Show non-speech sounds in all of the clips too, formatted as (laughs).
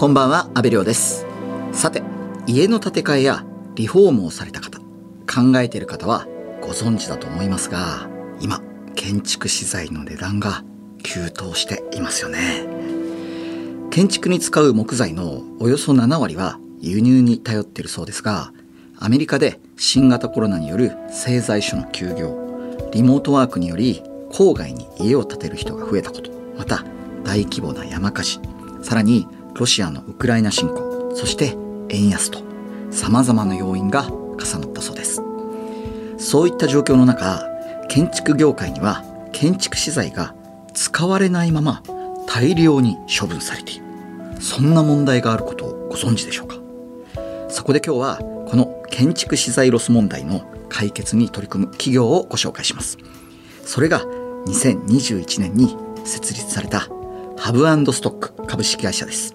こんばんは阿部亮です。さて家の建て替えやリフォームをされた方考えている方はご存知だと思いますが今建築資材の値段が急騰していますよね。建築に使う木材のおよそ7割は輸入に頼っているそうですがアメリカで新型コロナによる製材所の休業リモートワークにより郊外に家を建てる人が増えたことまた大規模な山火事さらにロシアのウクライナ侵攻そして円安と様々な要因が重なったそうです。そういった状況の中建築業界には建築資材が使われないまま大量に処分されている。そんな問題があることをご存知でしょうか？そこで今日はこの建築資材ロス問題の解決に取り組む企業をご紹介します。それが2021年に設立されたハブストック株式会社です。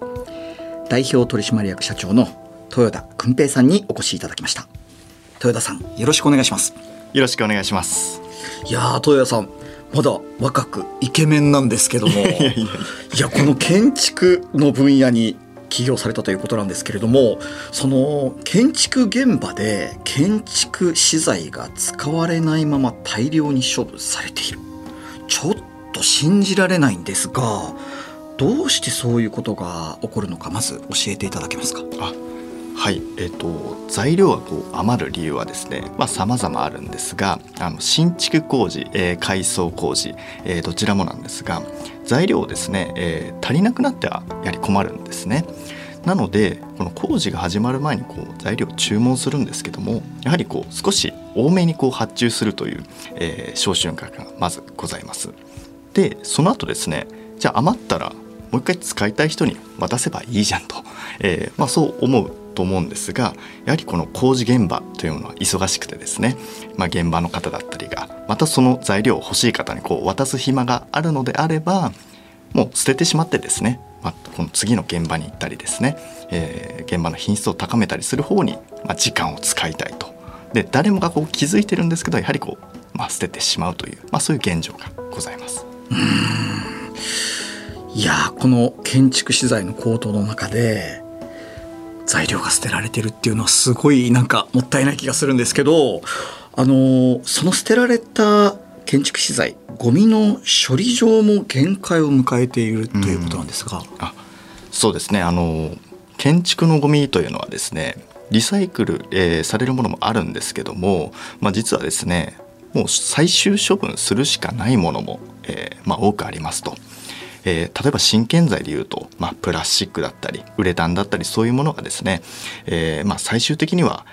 代表取締役社長の豊田訓平さんにお越しいただきました。豊田さんよろしくお願いします。よろしくお願いします。いや豊田さんまだ若くイケメンなんですけども。(laughs) いやこの建築の分野に起業されたということなんですけれどもその建築現場で建築資材が使われないまま大量に処分されている。ちょっと信じられないんですがどうしてそういうことが起こるのかまず教えていただけますか？はいえーと、材料がこう余る理由はですねさまざ、まあ、るんですがあの新築工事、えー、改装工事、えー、どちらもなんですが材料をですね、えー、足りなくなってはやはり困るんですね。なのでこの工事が始まる前にこう材料を注文するんですけどもやはりこう少し多めにこう発注するという、えー、消臭額がまずございます。でその後ですねじゃあ余ったらもう一回使いたい人に渡せばいいじゃんと、えーまあ、そう思うと思うんですがやはりこの工事現場というのは忙しくてですね、まあ、現場の方だったりがまたその材料を欲しい方にこう渡す暇があるのであればもう捨ててしまってですね、まあ、この次の現場に行ったりですね、えー、現場の品質を高めたりする方に、時間を使いたいと。で誰もがこう気づいてるんですけどやはりこう、まあ、捨ててしまうという、まあ、そういう現状がございます。いやこの建築資材の高騰の中で材料が捨てられてるっていうのはすごいなんかもったいない気がするんですけどあのその捨てられた建築資材ゴミの処理場も限界を迎えているということなんですが、うん、あそうですね。あの建築のゴミというのはですねリサイクル、えー、されるものもあるんですけども、まあ、実はですねもう最終処分するしかないものも、えーまあ、多くありますと。えー、例えば新建材でいうと、まあ、プラスチックだったりウレタンだったりそういうものがですね、えーまあ、最終的には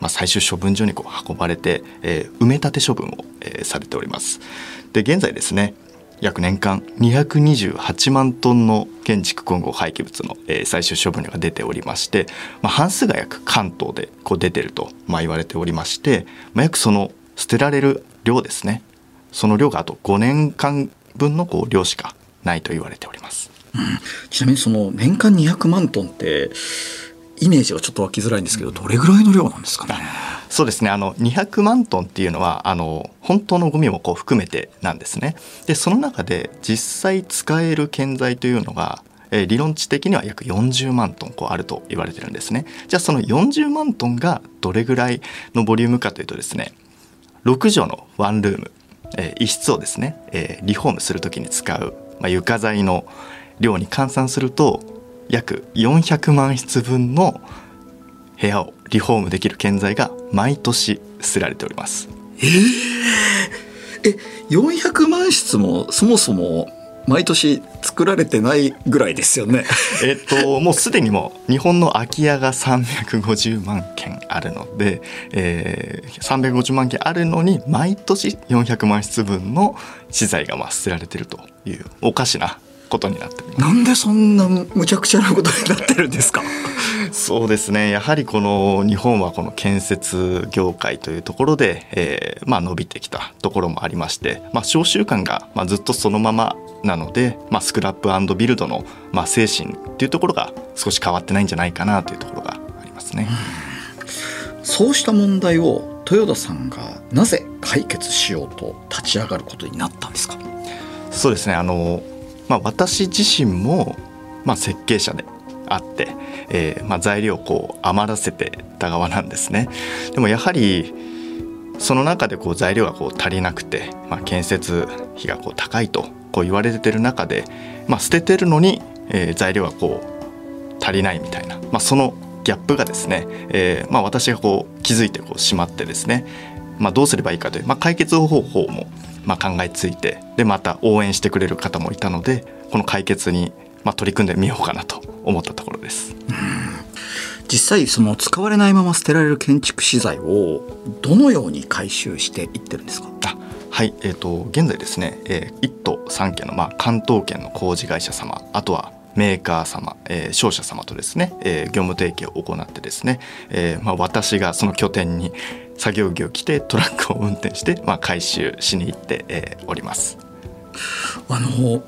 まあ、最終処分所にこう運ばれて、えー、埋め立て処分を、えー、されております。で現在ですね約年間228万トンの建築混合廃棄物の、え、最終処分量が出ておりまして、まあ、半数が約関東でこう出てると、まあ、言われておりまして、まあ、約その捨てられる量ですねその量があと5年間分のこう量しかないと言われております、うん、ちなみにその年間200万トンってイメージはちょっと湧きづらいんですけどどれぐらいの量なんですかね？(laughs) そうですね。あの200万トンっていうのはあの本当のゴミもこう含めてなんですね。でその中で実際使える建材というのがえ理論値的には約40万トンこうあると言われてるんですね。じゃあその40万トンがどれぐらいのボリュームかというとですね6畳のワンルーム、えー、一室をですね、えー、リフォームする時に使うまあ、床材の量に換算すると約400万室分の部屋をリフォームできる建材が毎年捨てられております。えー、え400万室もそもそも毎年作られてないぐらいですよね。(laughs) えっともうすでにも日本の空き家が350万件あるので、えー、350万件あるのに毎年400万室分の資材がまあ捨てられてるというおかしなことになってなんでそんなむちゃくちゃなことになってるんですか？(laughs) そうですね。やはりこの日本はこの建設業界というところで、えー、まあ伸びてきたところもありまして、まあ、商習慣がまあずっとそのままなので、まあ、スクラップビルドのまあ精神っていうところが少し変わってないんじゃないかなというところがありますね。そうした問題を豊田さんがなぜ解決しようと立ち上がることになったんですか？そうですねあの、まあ、私自身も、まあ、設計者であって、えーまあ、材料をこう余らせてた側なんですね。でもやはりその中でこう材料がこう足りなくて、まあ、建設費がこう高いとこう言われてる中で、まあ、捨ててるのに、えー材料がこう足りないみたいな、まあ、そのギャップがですね、えーまあ、私がこう気づいてこうしまってですね、まあ、どうすればいいかという、まあ、解決方法もまあ考えついてでまた応援してくれる方もいたのでこの解決にまあ取り組んでみようかなと思ったところです。実際その使われないまま捨てられる建築資材をどのように回収していってるんですか？あはい、えー、と現在ですね、えー、1都3県の、まあ、関東圏の工事会社様あとはメーカー様、えー商社様とですね、えー業務提携を行ってですね、えーまあ、私がその拠点に作業着を着てトラックを運転して、まあ、回収しに行って、えーおります。あの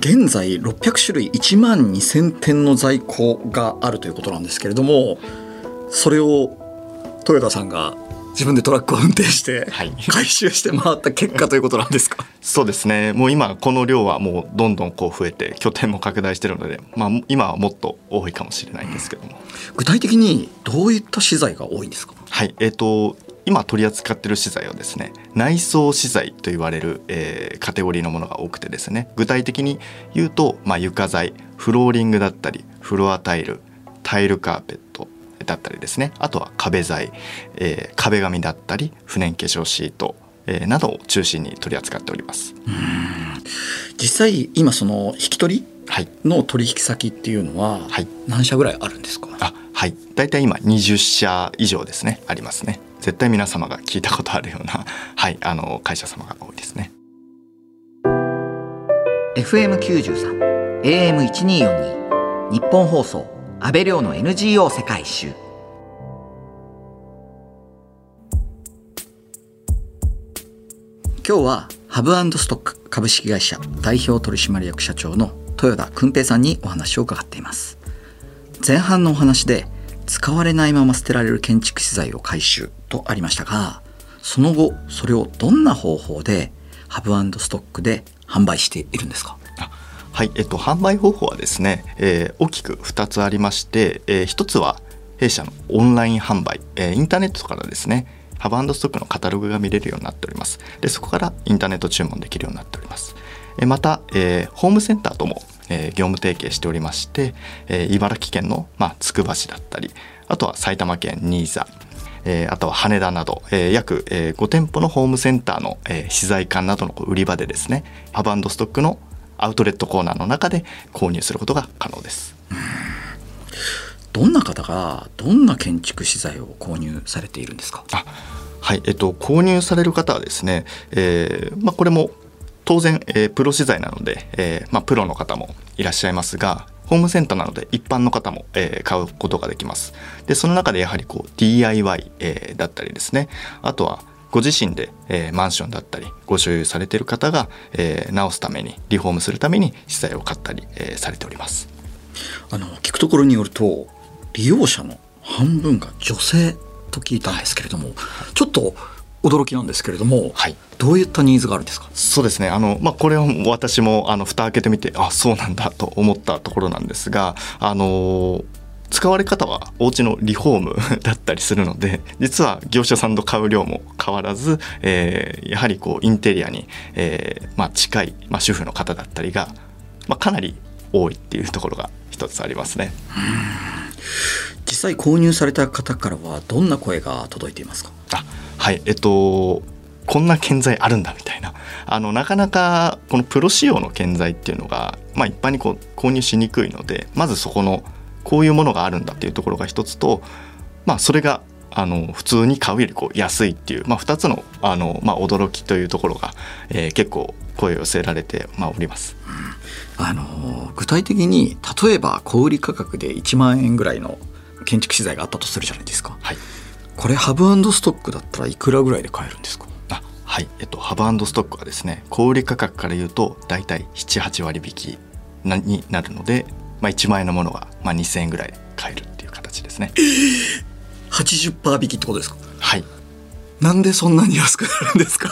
現在600種類1万2,000点の在庫があるということなんですけれどもそれを豊田さんが自分でトラックを運転してはい。回収して回った結果ということなんですか？そうですね。もう今この量はもうどんどんこう増えて拠点も拡大してるので、まあ、今はもっと多いかもしれないんですけども。具体的にどういった資材が多いんですか？はい、えっ、と今取り扱っている資材はですね内装資材と言われる、えーカテゴリーのものが多くてですね。具体的に言うと、まあ、床材フローリングだったりフロアタイルタイルカーペットだったりですね。あとは壁材、えー壁紙だったり不燃化粧シート、えーなどを中心に取り扱っております。実際今その引き取りはい。の取引先っていうのははい。何社ぐらいあるんですか、あはい。大体今20社以上ですね。ありますね。絶対皆様が聞いたことあるような (laughs) はいあの会社様が多いですね。FM93 AM1242 日本放送安倍亮の NGO 世界一周。今日はハブストック株式会社代表取締役社長の豊田訓平さんにお話を伺っています。前半のお話で使われないまま捨てられる建築資材を回収とありましたがその後それをどんな方法でハブストックで販売しているんですか？はい、えっと、販売方法はですね、えー大きく2つありまして、え1つは弊社のオンライン販売、えーインターネットからですねハブストックのカタログが見れるようになっております。でそこからインターネット注文できるようになっております。えまた、えーホームセンターとも、えー業務提携しておりまして、えー茨城県の、ま、つくば市だったりあとは埼玉県新座えーあとは羽田など、えー約、えー5店舗のホームセンターの、えー資材館などの売り場でですねハブストックのアウトレットコーナーの中で購入することが可能です。どんな方がどんな建築資材を購入されているんですか？あはい、えっと、購入される方はですね、えーまあ、これも当然、えープロ資材なので、えーまあ、プロの方もいらっしゃいますがホームセンターなので一般の方も、えー買うことができます。でその中でやはりこう DIY、えーだったりですね。あとはご自身で、えーマンションだったりご所有されている方が、えー直すためにリフォームするために資材を買ったり、えーされております。あの聞くところによると利用者の半分が女性と聞いたんですけれども、ちょっと驚きなんですけれども、はい。どういったニーズがあるんですか？そうですね。あの、まあ、これを私もあの蓋開けてみてあそうなんだと思ったところなんですがあの使われ方はお家のリフォーム (laughs) だったりするので実は業者さんと買う量も変わらず、えーやはりこうインテリアに、えーまあ、近い、まあ、主婦の方だったりが、まあ、かなり多いっていうところが一つありますね。実際購入された方からはどんな声が届いていますか？あはいえっとこんな建材あるんだみたいなあのなかなかこのプロ仕様の建材っていうのが、まあ、一般にこう購入しにくいのでまずそこのこういうものがあるんだっていうところが一つと、まあ、それがあの普通に買うよりこう安いっていう、まあ、2つのあの、まあ、驚きというところが、えー結構声を寄せられて、まあ、おります。あの具体的に例えば小売価格で1万円ぐらいの建築資材があったとするじゃないですか。はい。これハブストックだったらいくらぐらいで買えるんですか？あはい、えっと、ハブストックはですね小売価格から言うと大体78割引きなになるので、まあ、1万円のものが、まあ、2,000円ぐらいで買えるっていう形ですね。80%引きってことですか？はいなんでそんなに安くなるんですか？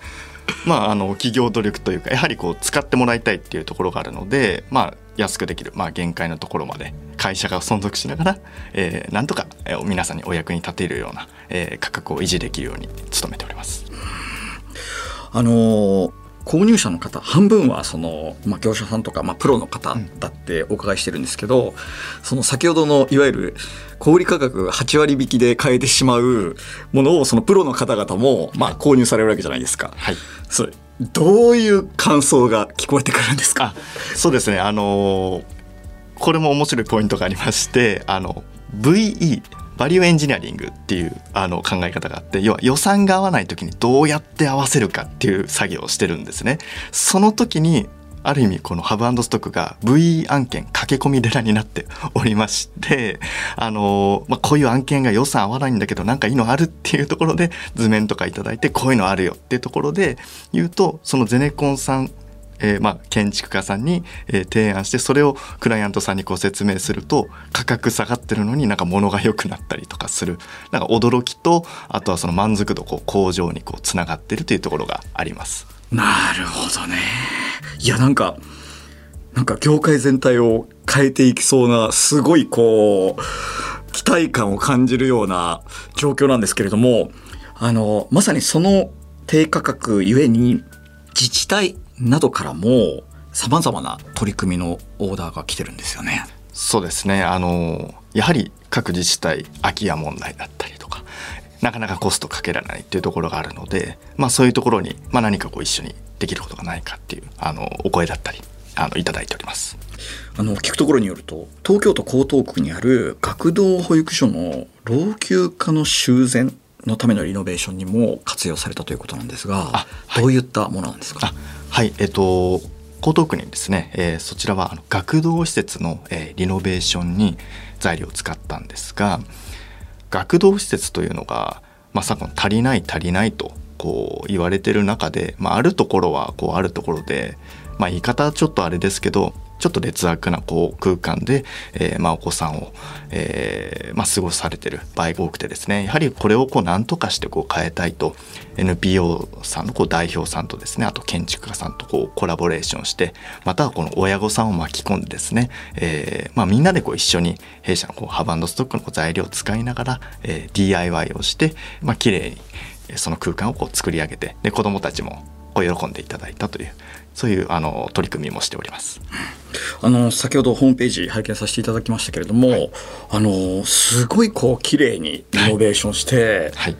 (laughs) まあ、あの企業努力というかやはりこう使ってもらいたいっていうところがあるので、まあ、安くできる、まあ、限界のところまで会社が存続しながら、えー、なんとか、えー、皆さんにお役に立てるような、えー、価格を維持できるように努めております。あのー購入者の方半分はその、まあ、業者さんとか、まあ、プロの方だってお伺いしてるんですけど、その先ほどのいわゆる小売価格8割引きで買えてしまうものをそのプロの方々も、まあ、購入されるわけじゃないですか。はい、それどういう感想が聞こえてくるんですか？そうですね。あのこれも面白いポイントがありましてあの VE バリューエンジニアリングっていうあの考え方があって要は予算が合わない時にどうやって合わせるかっていう作業をしてるんですね。その時にある意味このハブストックが VE 案件駆け込み寺になっておりましてあの、まあ、こういう案件が予算合わないんだけどなんかいいのあるっていうところで図面とか頂いてこういうのあるよっていうところで言うとそのゼネコンさんえー、まあ、建築家さんに、えー、提案してそれをクライアントさんにこう説明すると価格下がってるのになんか物が良くなったりとかするなんか驚きとあとはその満足度こう向上にこうつながってるというところがあります。なるほどねいやなんかなんか業界全体を変えていきそうなすごいこう期待感を感じるような状況なんですけれどもあのまさにその低価格ゆえに自治体などからもさまざまな取り組みのオーダーが来てるんですよね。そうですねあのやはり各自治体空き家問題だったりとかなかなかコストかけられないっていうところがあるので、まあ、そういうところに、まあ、何かこう一緒にできることがないかっていうあのお声だったりあのいただいております。あの聞くところによると東京都江東区にある学童保育所の老朽化の修繕のためのリノベーションにも活用されたということなんですが、はい、どういったものなんですか？はいえっと江東区にですね、えー、そちらはあの学童施設の、えー、リノベーションに材料を使ったんですが学童施設というのが、まあ、昨今足りない足りないとこう言われてる中で、まあ、あるところはこうあるところで、まあ、言い方はちょっとあれですけどちょっと劣悪なこう空間で、えー、まあお子さんを、えーまあ、過ごされてる場合が多くてですねやはりこれをこう何とかしてこう変えたいと NPO さんのこう代表さんとですねあと建築家さんとこうコラボレーションしてまたはこの親御さんを巻き込んでですね、えーまあ、みんなでこう一緒に弊社のこうハバンドストックのこう材料を使いながら、えー、DIY をして、まあ綺麗にその空間をこう作り上げてで子どもたちもこう喜んでいただいたというそういうあの取り組みもしております。あの先ほどホームページ拝見させていただきましたけれども、はい、あのすごいこう綺麗にリノベーションして、はい、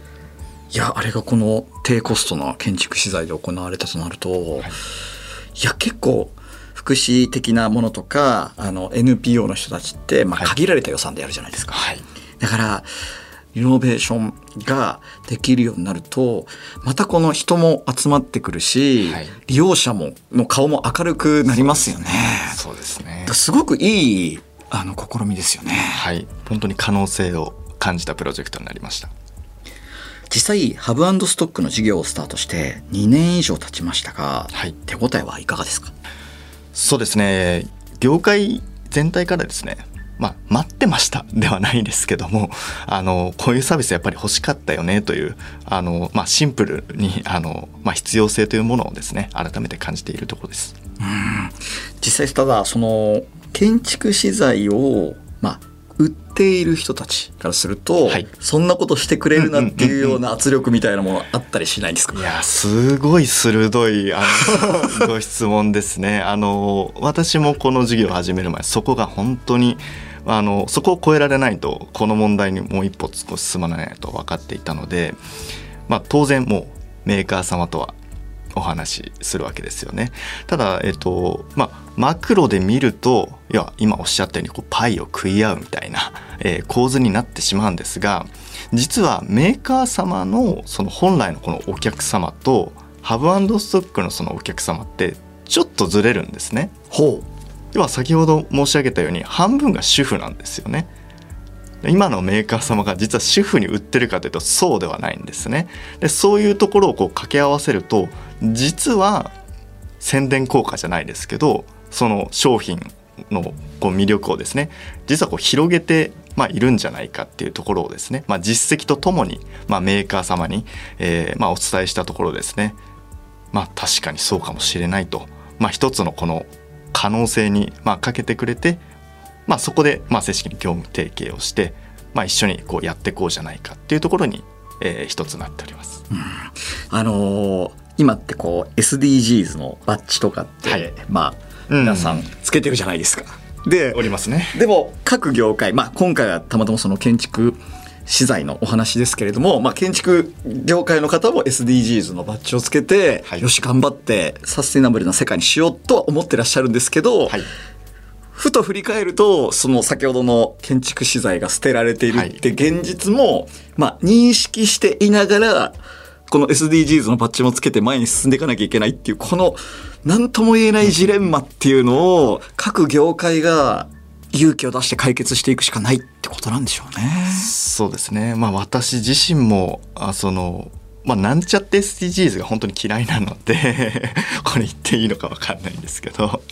いやあれがこの低コストな建築資材で行われたとなると、はい、いや結構福祉的なものとかあの NPO の人たちって、まあ、限られた予算でやるじゃないですか。だからリノベーションができるようになるとまたこの人も集まってくるし、はい、利用者もの顔も明るくなりますよね。そうですねすごくいいあの試みですよね。はい本当に可能性を感じたプロジェクトになりました。実際ハブストックの事業をスタートして2年以上経ちましたが、はい、手応えはいかがですか？そうですね業界全体からですねまあ、待ってましたではないですけどもあのこういうサービスやっぱり欲しかったよねというあの、まあ、シンプルにあの、まあ、必要性というものをですね改めて感じているところです。うん。実際ただその建築資材を、まあ、売っている人たちからすると、はい、そんなことしてくれるなっていうような圧力みたいなものあったりしないんですか、いやすごい鋭いあのご質問ですね。あの私もこの授業を始める前そこが本当にあのそこを超えられないとこの問題にもう一歩進まないと分かっていたので、まあ、当然もうメーカー様とはお話しするわけですよね。ただ、えっとまあ、マクロで見るといや今おっしゃったようにこうパイを食い合うみたいな、(laughs) えー、構図になってしまうんですが実はメーカー様のその本来のこのお客様とハブストックのそのお客様ってちょっとずれるんですね。ほう要は先ほど申し上げたように半分が主婦なんですよね。今のメーカー様が実は主婦に売ってるかというとそうではないんですね。でそういうところをこう掛け合わせると実は宣伝効果じゃないですけどその商品のこう魅力をですね実はこう広げてまあ、いるんじゃないかっていうところをですね、まあ、実績とともに、まあ、メーカー様に、えーまあ、お伝えしたところですねまあ確かにそうかもしれないと、まあ、一つのこの可能性にまあかけてくれて、まあ、そこでまあ正式に業務提携をして、まあ、一緒にこうやっていこうじゃないかっていうところに、えー、一つなっております。あのー今ってこう SDGs のバッジとかって、はいまあうん皆さんつけてるじゃないですか。でおりますね。でも各業界、まあ、今回はたまたまその建築資材のお話ですけれども、まあ、建築業界の方も SDGs のバッジをつけて、はい。よし頑張ってサステナブルな世界にしようとは思ってらっしゃるんですけど、はい、ふと振り返るとその先ほどの建築資材が捨てられているって現実も、まあ、認識していながらこの SDGs のバッジもつけて前に進んでいかなきゃいけないっていうこの何とも言えないジレンマっていうのを各業界が勇気を出して解決していくしかないってことなんでしょうね。そうですね。まあ私自身もあそのまあなんちゃって SDGs が本当に嫌いなので (laughs) これ言っていいのかわかんないんですけど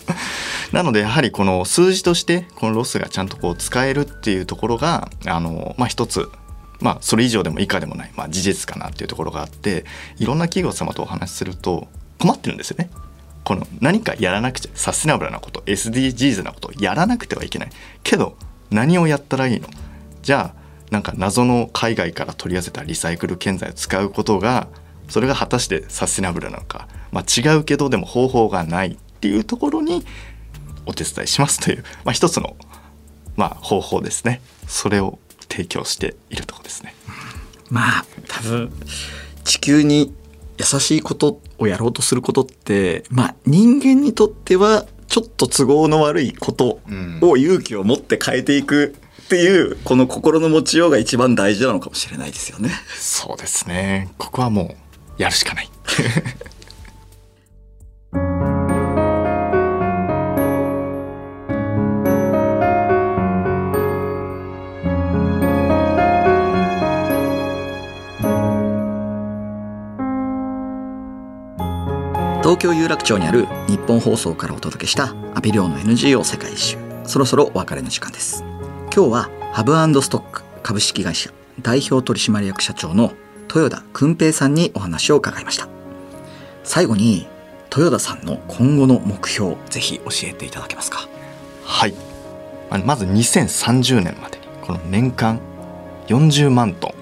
なのでやはりこの数字としてこのロスがちゃんとこう使えるっていうところがあのまあ一つまあそれ以上でも以下でもない、まあ、事実かなっていうところがあっていろんな企業様とお話しすると困ってるんですよね。この何かやらなくちゃサステナブルなこと SDGs なことやらなくてはいけない。けど何をやったらいいの？じゃあなんか謎の海外から取り寄せたリサイクル建材を使うことがそれが果たしてサステナブルなのか、まあ、違うけどでも方法がない。っていうところにお手伝いしますという、まあ、一つの、まあ、方法ですね。それを提供しているとこですね。まあ多分地球に優しいことをやろうとすることってまあ人間にとってはちょっと都合の悪いことを勇気を持って変えていくっていうこの心の持ちようが一番大事なのかもしれないですよね。そうですねここはもうやるしかない。(laughs) 東京有楽町にある日本放送からお届けした阿部亮の NGO 世界一周。そろそろお別れの時間です。今日はハブストック株式会社代表取締役社長の豊田訓平さんにお話を伺いました。最後に豊田さんの今後の目標ぜひ教えていただけますか？はい。まず2030年までにこの年間40万トン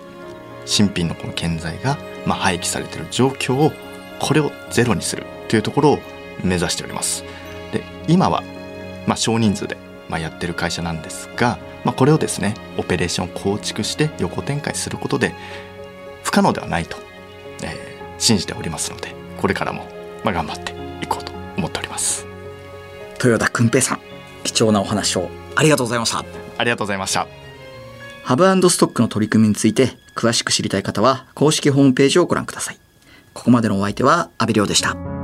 新品のこの建材がまあ廃棄されてる状況をこれをゼロにする。というところを目指しております。で今はまあ少人数でまあやってる会社なんですが、まあ、これをですねオペレーションを構築して横展開することで不可能ではないと、えー信じておりますのでこれからもまあ頑張っていこうと思っております。豊田訓平さん貴重なお話をありがとうございましたありがとうございました。ハブストックの取り組みについて詳しく知りたい方は公式ホームページをご覧くださいここまでのお相手は阿部亮でした